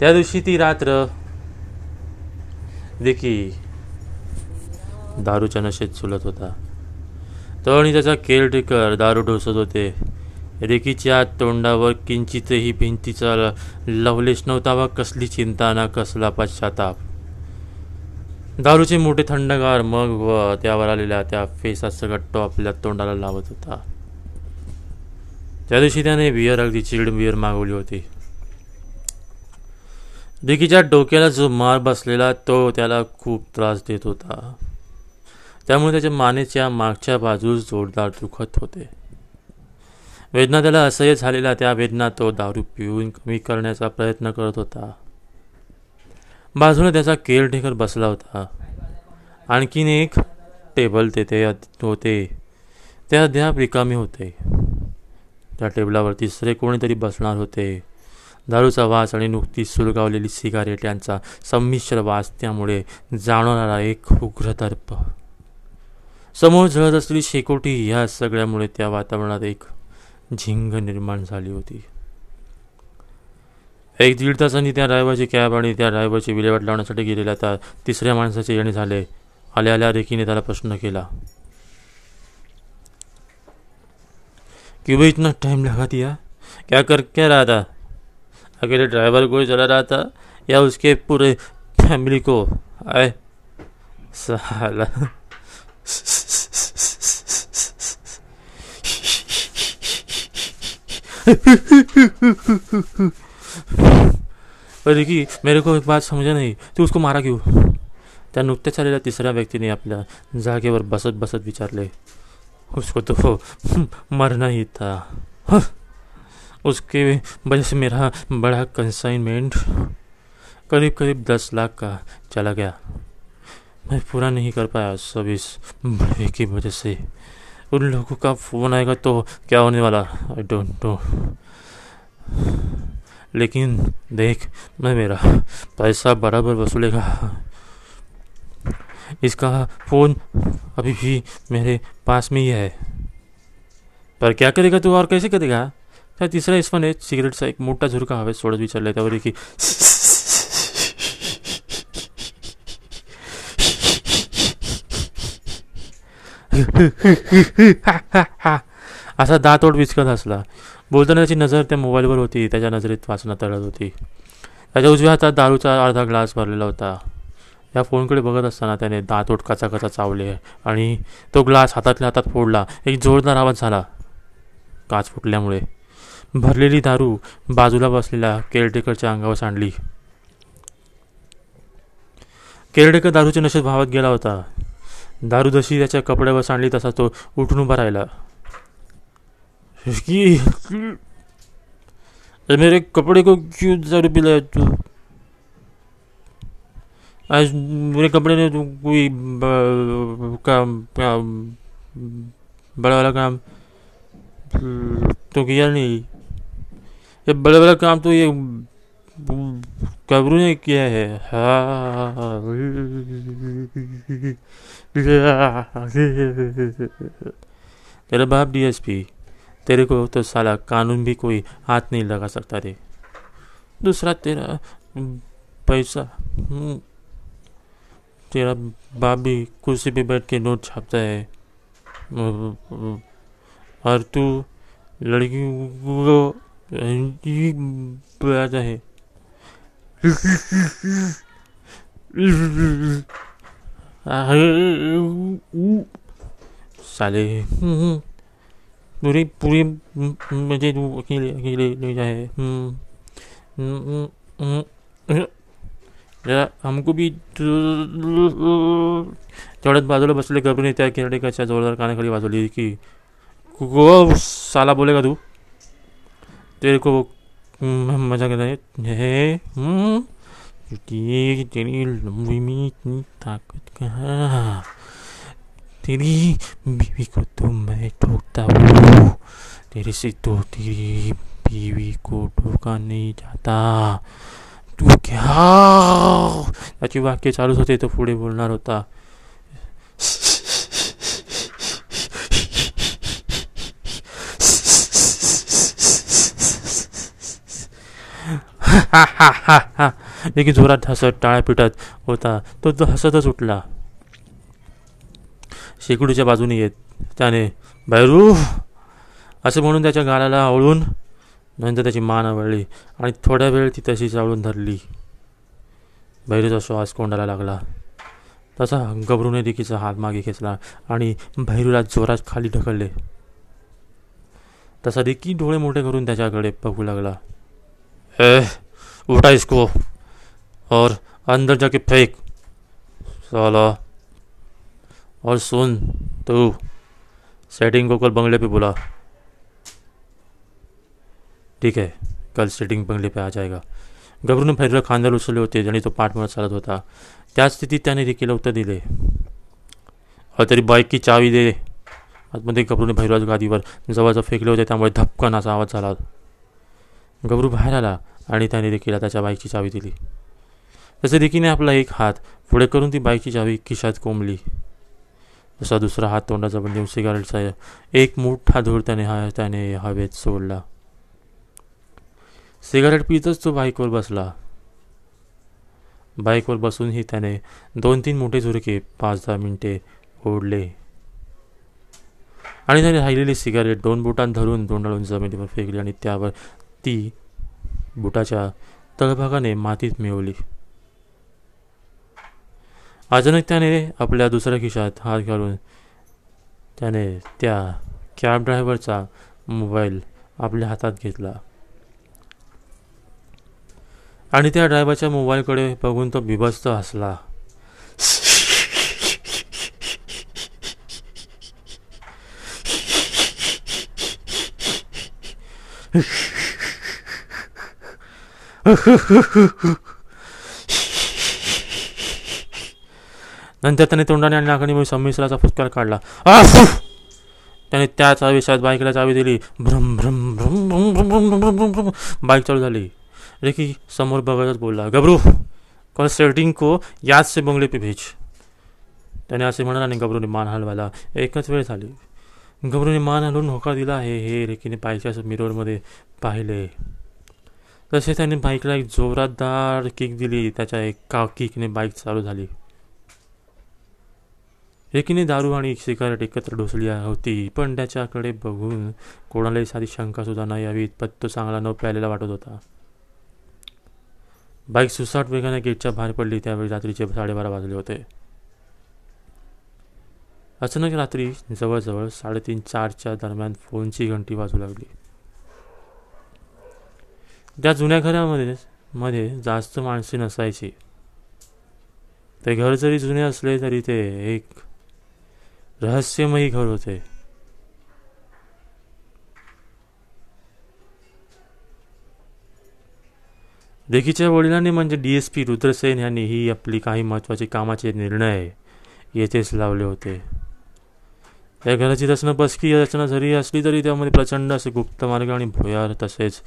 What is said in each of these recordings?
त्या दिवशी ती रात्र देखी दारूच्या नशेत चुलत होता. तो आणि त्याचा केअरटेकर दारू ढोसत होते. रेकीच्या तोंडावर किंचितही भिंतीचा लवलेश नव्हता व कसली चिंता ना कसला पश्चाताप. दारूचे मोठे थंडगार मग व त्यावर आलेल्या त्या फेसाचा गट्टो आपल्या तोंडाला लावत होता. त्या दिवशी त्याने बियर अगदी चिल्ड बियर मागवली होती. रिकीच्या डोक्याला जो मार बसलेला तो त्याला खूप त्रास देत होता. त्यामुळे त्याच्या मानेच्या मागच्या बाजूस जोरदार दुखत होते. वेदना त्याला असह्य झालेला त्या वेदना तो दारू पिऊन कमी करण्याचा प्रयत्न करत होता. बाजूने त्याचा केअरटेकर बसला होता. आणखीन एक टेबल तेथे होते. ते अद्याप रिकामे होते. त्या टेबलावर तिसरे कोणीतरी बसणार होते. दारूचा वास आणि नुकतीच सुलगावलेली सिगारेट यांचा संमिश्र वास त्यामुळे जाणवणारा एक उग्र दर्प. समोर झळत असलेली शेकोटी ह्या सगळ्यामुळे त्या वातावरणात एक झिंग निर्माण झाली होती. एक दीड तासांनी त्या ड्रायव्हरची कॅब आणि त्या ड्रायव्हरची विल्हेवाट लावण्यासाठी गेलेल्या त्या तिसऱ्या माणसाचे येणे झाले. आल्या आल्या रेकीने त्याला प्रश्न केला. क्यों इतना टाइम लगा दिया क्या कर क्या रहा था? अकेले ड्राइवर को ही चला रहा था, या उसके पूरे फैमिली को? आए। साला। अरे की, मेरे को एक बात समझा नहीं, तू उसको मारा क्यों? त्या नुकत्याच आलेल्या तिसऱ्या व्यक्तीने आपल्या जागेवर बसत बसत विचारले उसको तो मरना ही था। उसके वजह से मेरा बड़ा कंसाइनमेंट करीब करीब दस लाख का चला गया। मैं पूरा नहीं कर पाया सब इस बड़े की वजह से। उन लोगों का फ़ोन आएगा तो क्या होने वाला? आई डोंट नो लेकिन देख, मैं मेरा पैसा बराबर वसूलेगा। इसका फ़ोन अभी भी मेरे पास में ही है। पर क्या करेगा तू और कैसे करेगा? त्या तिसऱ्या इसमाने सिगरेटचा एक मोठा झुरका हवेत सोडत विचारला त्यावर की असा दातोड विचकत असला बोलताना त्याची नजर त्या मोबाईलवर होती त्याच्या नजरेत वाचना तळत होती. त्याच्या उजव्या हातात दारूचा अर्धा ग्लास भरलेला होता. या फोनकडे बघत असताना त्याने दातोट कचा कचा चावले आणि तो ग्लास हातातल्या हातात फोडला. एक जोरदार आवाज झाला. काच फुटल्यामुळे. भरलेली दारू बाजूला बसलेल्या केअरटेकरच्या अंगावर सांडली. केअरटेकर दारूच्या नशेत भावात गेला होता. दारू जशी त्याच्या कपड्यावर सांडली तसा तो उठून उभा राहिला. "की- मेरे कपड़े को क्यों दारू पिला तू? आज मेरे कपड़े ने कोई काम काम बड़ा वाला काम तो किया नहीं। ये बड़ा बड़ा काम तो ये कबरू ने किया है। तेरा बाप डीएसपी तेरे को तो साला कानून भी कोई हाथ नहीं लगा सकता रे। दूसरा तेरा पैसा हम्म, तेरा बाप भी कुर्सी पे बैठ के नोट छापता है। और तू लड़की को बुलाता है साले। पूरी पूरी हम्म, तू अकेले अकेले ले जाए हमको भी तेवढ्यात बाजूला बसले घबरून त्या केरडेकाच्या जोरदार कानाखाली वाजवली की। गो साला बोलेगा तू। तेरे को मजा कर तेरी लंबी में इतनी ताकत कहाँ तेरी बीवी को तो मैं ठोकता हूँ तेरे से तो तेरी बीवी को ठोका नहीं जाता तू क्या त्याची वाक्य चालूच होते तो पुढे बोलणार होता हा हा हा हा. देखील जोरात हसत टाळ्या पिटत होता. तो तो हसतच उठला. शेकडूच्या बाजूने येत. त्याने भैरू! असं म्हणून त्याच्या गालाला आवळून नंतर त्याची मान आवळली आणि थोड्या वेळ ती तशीच आवळून धरली. भैरूचा श्वास कोंडाला लागला. तसा गबरूने देखीचा हात मागे खेचला आणि भैरूला जोरात खाली ढकलले. तसा देखी डोळे मोठे करून त्याच्याकडे बघू लागला. ए उठा इसको। और अंदर जाके फेंक। साला। और सुन तू। सेटिंग को कल बंगले पे बुला। ठीक है, कल सेटिंग बंगले पे आ जाएगा। गबरूने फैरला खांद्याला उचलले होते आणि तो पाठमळत चालत होता। त्या स्थितीत त्याने देखील उत्तर दिले तरी बाईकची चावी दे। आतमध्ये गबरूने भैरवाज गादीवर जवळजवळ फेकले होते त्यामुळे धपकन असा आवाज़ झाला गबरू बाहेर आला। आणि त्याने देखील त्याच्या बाईकची चावी दिली. तसे देखीने आपला एक हात पुढे करून ती बाईकची चावी खिशात कोंबली. तसा दुसरा हात तोंडाजवळ देऊन सिगारेटचा एक मोठा धूर त्याने हा त्याने हवेत सोडला. सिगारेट पितच तो बाईकवर बसला. बाईकवर बसूनही त्याने दोन तीन मोठे झुरके पाच दहा मिनिटे ओढले. आणि त्याने राहिलेली सिगारेट दोन बुटांत धरून तोंडाळून जमिनीवर फेकली आणि त्यावर ती बुटाच्या तळभागाने मातीत मिळवली. अचानक त्याने आपल्या दुसऱ्या खिशात हात घालून त्याने त्या कॅब ड्रायव्हरचा मोबाईल आपल्या हातात घेतला. आणि त्या ड्रायव्हरच्या मोबाईलकडे बघून तो बिभस्त हसला. नंतर त्याने तोंडाने आणि नाकाने संमिश्राचा फुटकार काढला. त्याने त्या चावी बाईकला चावी दिली. भ्रम भ्रम भ्रम भ्रम भ्रम भ्रम भ्रम भ्रम बाईक चालू झाली. रेखी समोर बघतच बोलला गबरू कॉल सेटिंग को याद से बंगले पे भेज. त्याने असे म्हणाला आणि गबरूने मान हलवायला एकच वेळ झाली. गबरूने मान हलवून होकार दिला हे हे रेखीने पाहिजे असं मिररमध्ये पाहिले. तसे त्याने बाईकला एक जोरातदार किक दिली. त्याच्या एका किकने बाईक चालू झाली. एकीने दारू आणि सिगारेट एकत्र ढोसली होती. पण त्याच्याकडे बघून कोणालाही साधी शंका सुद्धा नाही यावी इतपत तो चांगला न प्यालेला वाटत होता. बाईक सुसाट वेगाने गेटच्या बाहेर पडली. त्यावेळी रात्रीचे साडेबारा वाजले होते. अचानक रात्री जवळजवळ साडेतीन चारच्या दरम्यान फोनची घंटी वाजू लागली. त्या जुन्या घरामध्ये मध्ये जास्त माणसे नसायची. ते घर जरी जुने असले तरी ते एक रहस्यमयी घर होते. देखीच्या वडिलांनी म्हणजे डी एस पी रुद्रसेन यांनी ही आपली काही महत्त्वाचे कामाचे निर्णय येथेच लावले होते. या घराची रचना बसकी रचना जरी असली तरी त्यामध्ये प्रचंड असे गुप्त मार्ग आणि भुयार तसेच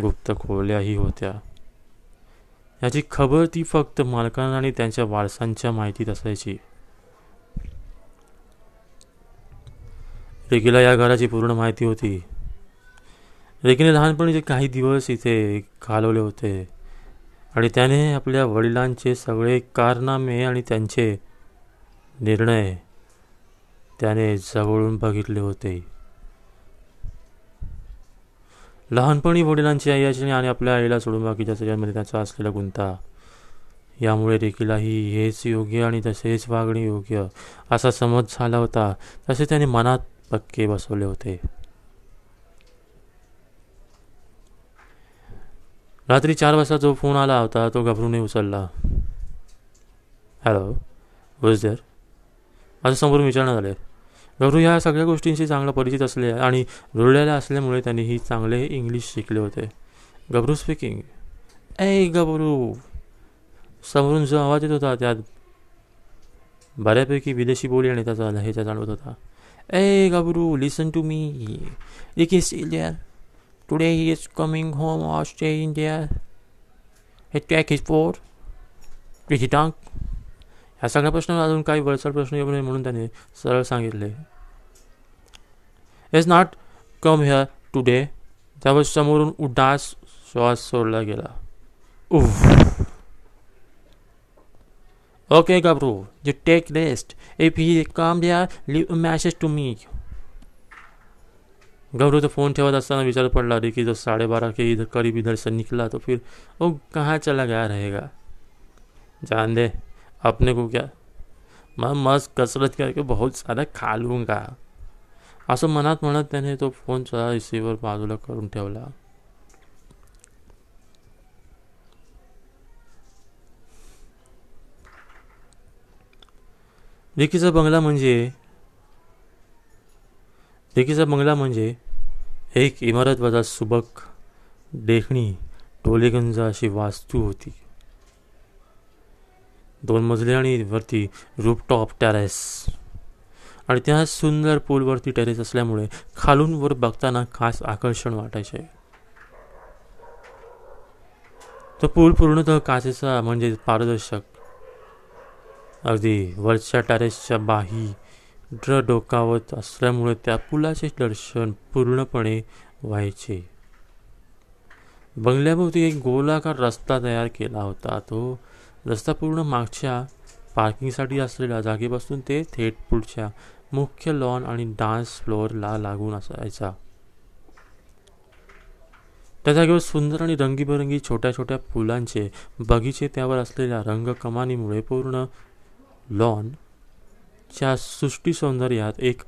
गुप्त खोल्याही होत्या. याची खबर ती फक्त मालकांना आणि त्यांच्या वारसांच्या माहितीत असायची. रेकीला या घराची पूर्ण माहिती होती. रेकीने लहानपणीचे काही दिवस इथे घालवले होते आणि त्याने आपल्या वडिलांचे सगळे कारनामे आणि त्यांचे निर्णय त्याने जवळून बघितले होते. लहानपणी वडिलांची आई आणि आपल्या आईला सोडून बाकीच्या सगळ्यांमध्ये त्याचा असलेला गुंता. यामुळे रेकीलाही हेच योग्य आणि तसेच वागणे योग्य असा समज झाला होता तसे त्याने मनात पक्के बसवले होते. रात्री चार वाजता जो फोन आला होता तो घाबरूनही उचलला. हॅलो वज देअर माझं समोरून झालं आहे गबरू ह्या सगळ्या गोष्टींशी चांगला परिचित असले आणि रुळलेल्या असल्यामुळे त्यांनी ही चांगले इंग्लिश शिकले होते. गबरू स्पीकिंग ए गबरू समोरून जो आवाज येत होता त्यात बऱ्यापैकी विदेशी बोली आणि त्याचा लहेजा जाणवत होता. ए गबरू listen to me it is India today he is coming home ऑस्ट्रे India हे टॅक इज फोर ही ह्या सगळ्या प्रश्नावर अजून काही वळसळ प्रश्न येऊ नये म्हणून त्याने सरळ सांगितले. Is not come here today त्यावर समोरून उदास श्वास सोडला गेला. Okay Gabru you take rest if he come द्या leave a message to me Gabru तो फ़ोन ठेवत असताना विचार पडला रे कि जो साढ़े बारह के इधर करीब इधर से निकला तो फिर वो कहाँ चला गया रहेगा? जान दे. अपने को क्या? मैं मस्त कसरत करके बहुत सारा खा लूँगा। असं मनात म्हणत त्याने तो फोनचा रिसिव्हर बाजूला करून ठेवला. रिकीचा बंगला म्हणजे रिकीचा बंगला म्हणजे एक इमारत वजा सुबक देखणी टोलेगंज अशी वास्तू होती. दोन मजले आणि वरती रूपटॉप टेरेस आणि त्या सुंदर पूलवरती टेरेस असल्यामुळे खालून वर बघताना खास आकर्षण वाटायचे. तो पूल पूर्णतः काचेचा म्हणजे पारदर्शक. अगदी वरच्या टेरेसच्या बाही ड्र डोकावत असल्यामुळे त्या पुलाचे दर्शन पूर्णपणे व्हायचे. बंगल्याभोवती एक गोलाकार रस्ता तयार केला होता. तो रस्ता पूर्ण मागच्या पार्किंगसाठी असलेल्या जागेपासून ते थेट पुढच्या मुख्य लॉन आणि डान्स फ्लोअरला लागून असायचा. त्या जागेवर सुंदर आणि रंगीबेरंगी छोट्या छोट्या फुलांचे बगीचे त्यावर असलेल्या रंगकमानीमुळे पूर्ण लॉनच्या सृष्टी सौंदर्यात एक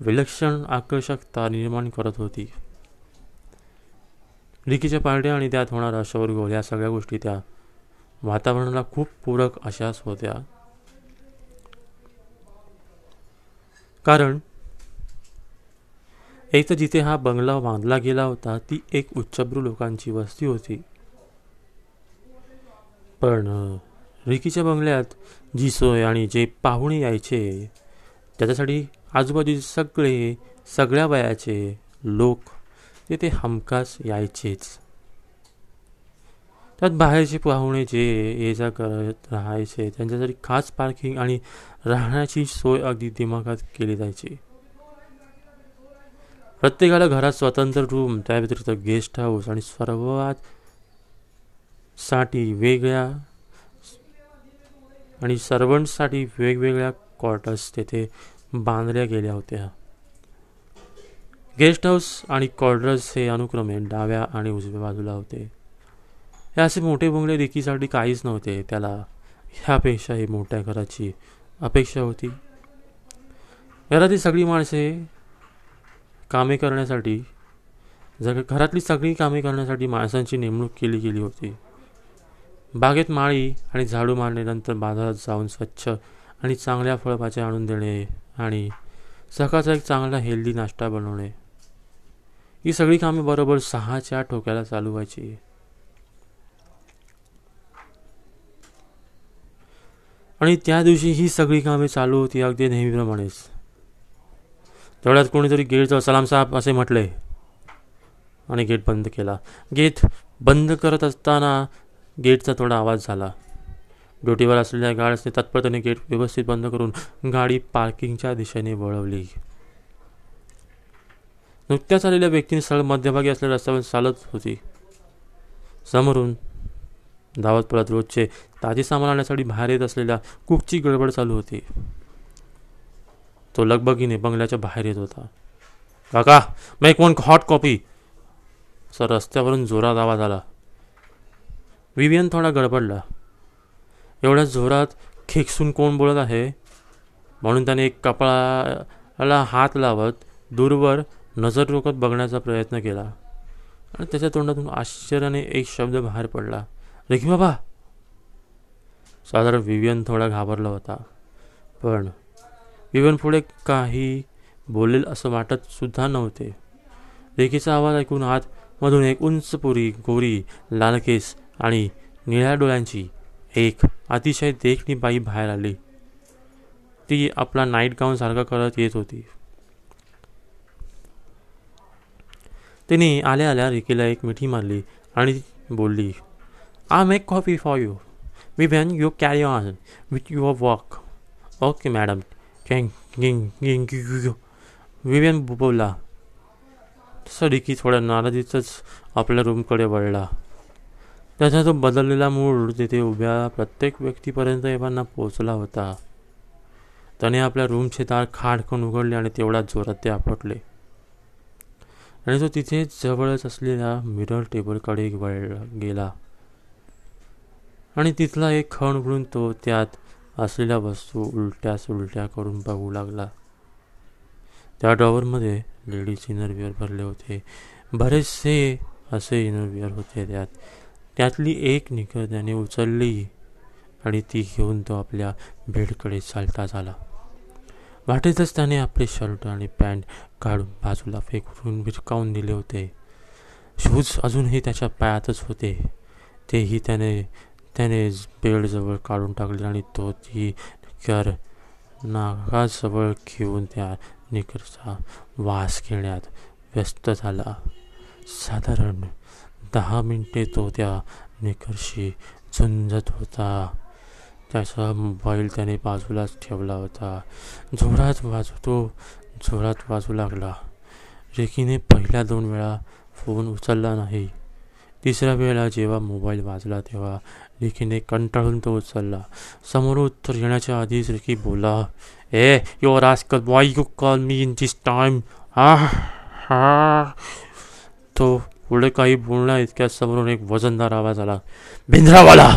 विलक्षण आकर्षकता निर्माण करत होती. रिकीच्या पारड्या आणि त्यात होणारा शोरगोल या सगळ्या गोष्टी त्या वातावरणाला खूप पूरक अशाच होत्या. कारण एक तर जिथे हा बंगला बांधला गेला होता ती एक उच्चभ्रू लोकांची वस्ती होती. पण रिकीच्या बंगल्यात जी सोय आणि जे पाहुणे यायचे त्याच्यासाठी आजूबाजूचे सगळे सगळ्या वयाचे लोक तिथे हमखास यायचेच. त्यात बाहेरचे पाहुणे जे ये जा करत राहायचे त्यांच्यासाठी खास पार्किंग आणि राहण्याची सोय अगदी दिमागात केली जायची. प्रत्येकाला घरात स्वतंत्र रूम त्या व्यतिरिक्त गेस्ट हाऊस आणि सर्वात साठी वेगळ्या आणि सर्वंटसाठी वेगवेगळ्या क्वार्टर्स तेथे बांधल्या गेल्या होत्या. गेस्ट हाऊस आणि क्वार्टर्स हे अनुक्रमे डाव्या आणि उजव्या बाजूला होते. हे असे मोठे बंगले रिकीसाठी काहीच नव्हते. त्याला ह्यापेक्षाही मोठ्या घराची अपेक्षा होती. घरातील सगळी माणसे कामे करण्यासाठी जग घरातली सगळी कामे करण्यासाठी माणसांची नेमणूक केली गेली होती. बागेत माळी आणि झाडू मारल्यानंतर बाजारात जाऊन स्वच्छ आणि चांगल्या फळभाज्या आणून देणे आणि सकाळचा एक चांगला हेल्दी नाश्ता बनवणे. ही सगळी कामे बरोबर सहाच्या ठोक्याला चालू व्हायची. आणि त्या दिवशी ही सगळी कामे चालू होती अगदी नेहमीप्रमाणेच. तेवढ्यात कोणीतरी गेटजवळ सलाम साहेब असे म्हटले. आणि गेट बंद केला. गेट बंद करत असताना गेटचा थोडा आवाज झाला. ड्युटीवर असलेल्या गार्ड्सने तत्परतेने गेट व्यवस्थित बंद करून गाडी पार्किंगच्या दिशेने वळवली. नुकत्याच आलेल्या व्यक्तीने सरळ मध्यभागी असलेल्या रस्त्यावर चालत होती. समोरून धावत पळत रोजचे ताजे सामान आणण्यासाठी बाहेर येत असलेल्या कुकची गडबड चालू होती. तो लगबगीने बंगल्याच्या बाहेर येत होता. काका make one hot coffee sir रस्त्यावरून जोरात आवाज आला. विवियन थोडा गडबडला. एवढ्या जोरात खेकसून कोण बोलत आहे? म्हणून त्याने एक कपाळाला हात लावत दूरवर नजर रोखत बघण्याचा प्रयत्न केला. आणि त्याच्या तोंडातून आश्चर्याने एक शब्द बाहेर पडला. रेखी बाबा साधारण विवियन थोडा घाबरला होता. पण विवियन पुढे काही बोलेल असं वाटत सुद्धा नव्हते. रेखीचा आवाज ऐकून आत मधून एक उंच पुरी गोरी लालकेस आणि निळ्या डोळ्यांची एक अतिशय देखणी बाई बाहेर आली. ती आपला नाईट गाऊन सारखा करत येत होती. तिने आल्या आल्या रिकीला एक मिठी मारली आणि बोलली I make coffee for you Vivian, you carry you carry on with Okay, walk okay madam Vivian बोलला तसं रिकी थोड्या नाराजीतच आपल्या रूमकडे वळला. त्याचा तो बदललेला मूड तिथे उभ्या प्रत्येक व्यक्तीपर्यंत एव्हाना पोचला होता. त्याने आपल्या रूमचे दार खाडकन उघडले आणि तेवढ्याच जोरात ते आपटले. आणि तो तिथे जवळच असलेल्या मिरर टेबलकडे वळ गेला. आणि तिथला एक खण उघडून तो त्यात असलेल्या वस्तू उलट्या सुलट्या करून बघू लागला. त्या ड्रॉवरमध्ये लेडीज इनरवेअर भरले होते. बरेचसे असे इनरवेअर होते त्यात. त्यातली एक निकर त्याने उचलली आणि ती घेऊन तो आपल्या बेडकडे चालता झाला. वाटेतच त्याने आपले शर्ट आणि पॅन्ट काढून बाजूला फेकून विरकावून दिले होते. शूज अजूनही त्याच्या पायातच होते. तेही त्याने त्याने बेडजवळ काढून टाकले आणि तो ती कर नागाजवळ घेऊन त्या निकरचा वास घेण्यात व्यस्त झाला. साधारण दहा मिनटे तो त्या निकरशी झुंजत होता. त्याचा मोबाईल त्याने बाजूलाच ठेवला होता. जोरात वाजू तो जोरात वाजू लागला. रेकीने पहिल्या दोन वेळा फोन उचलला नाही. तिसऱ्या वेळेला जेव्हा मोबाईल वाजला तेव्हा रेकीने कंटाळून तो उचलला. समोर उत्तर येण्याच्या आधीच रिकी बोला ए your आस्कल why you call me in this time हा हा. तो पुढे काही बोलण्या इतक्या समोरून एक वजनदार आवाज आला भिंद्रावाला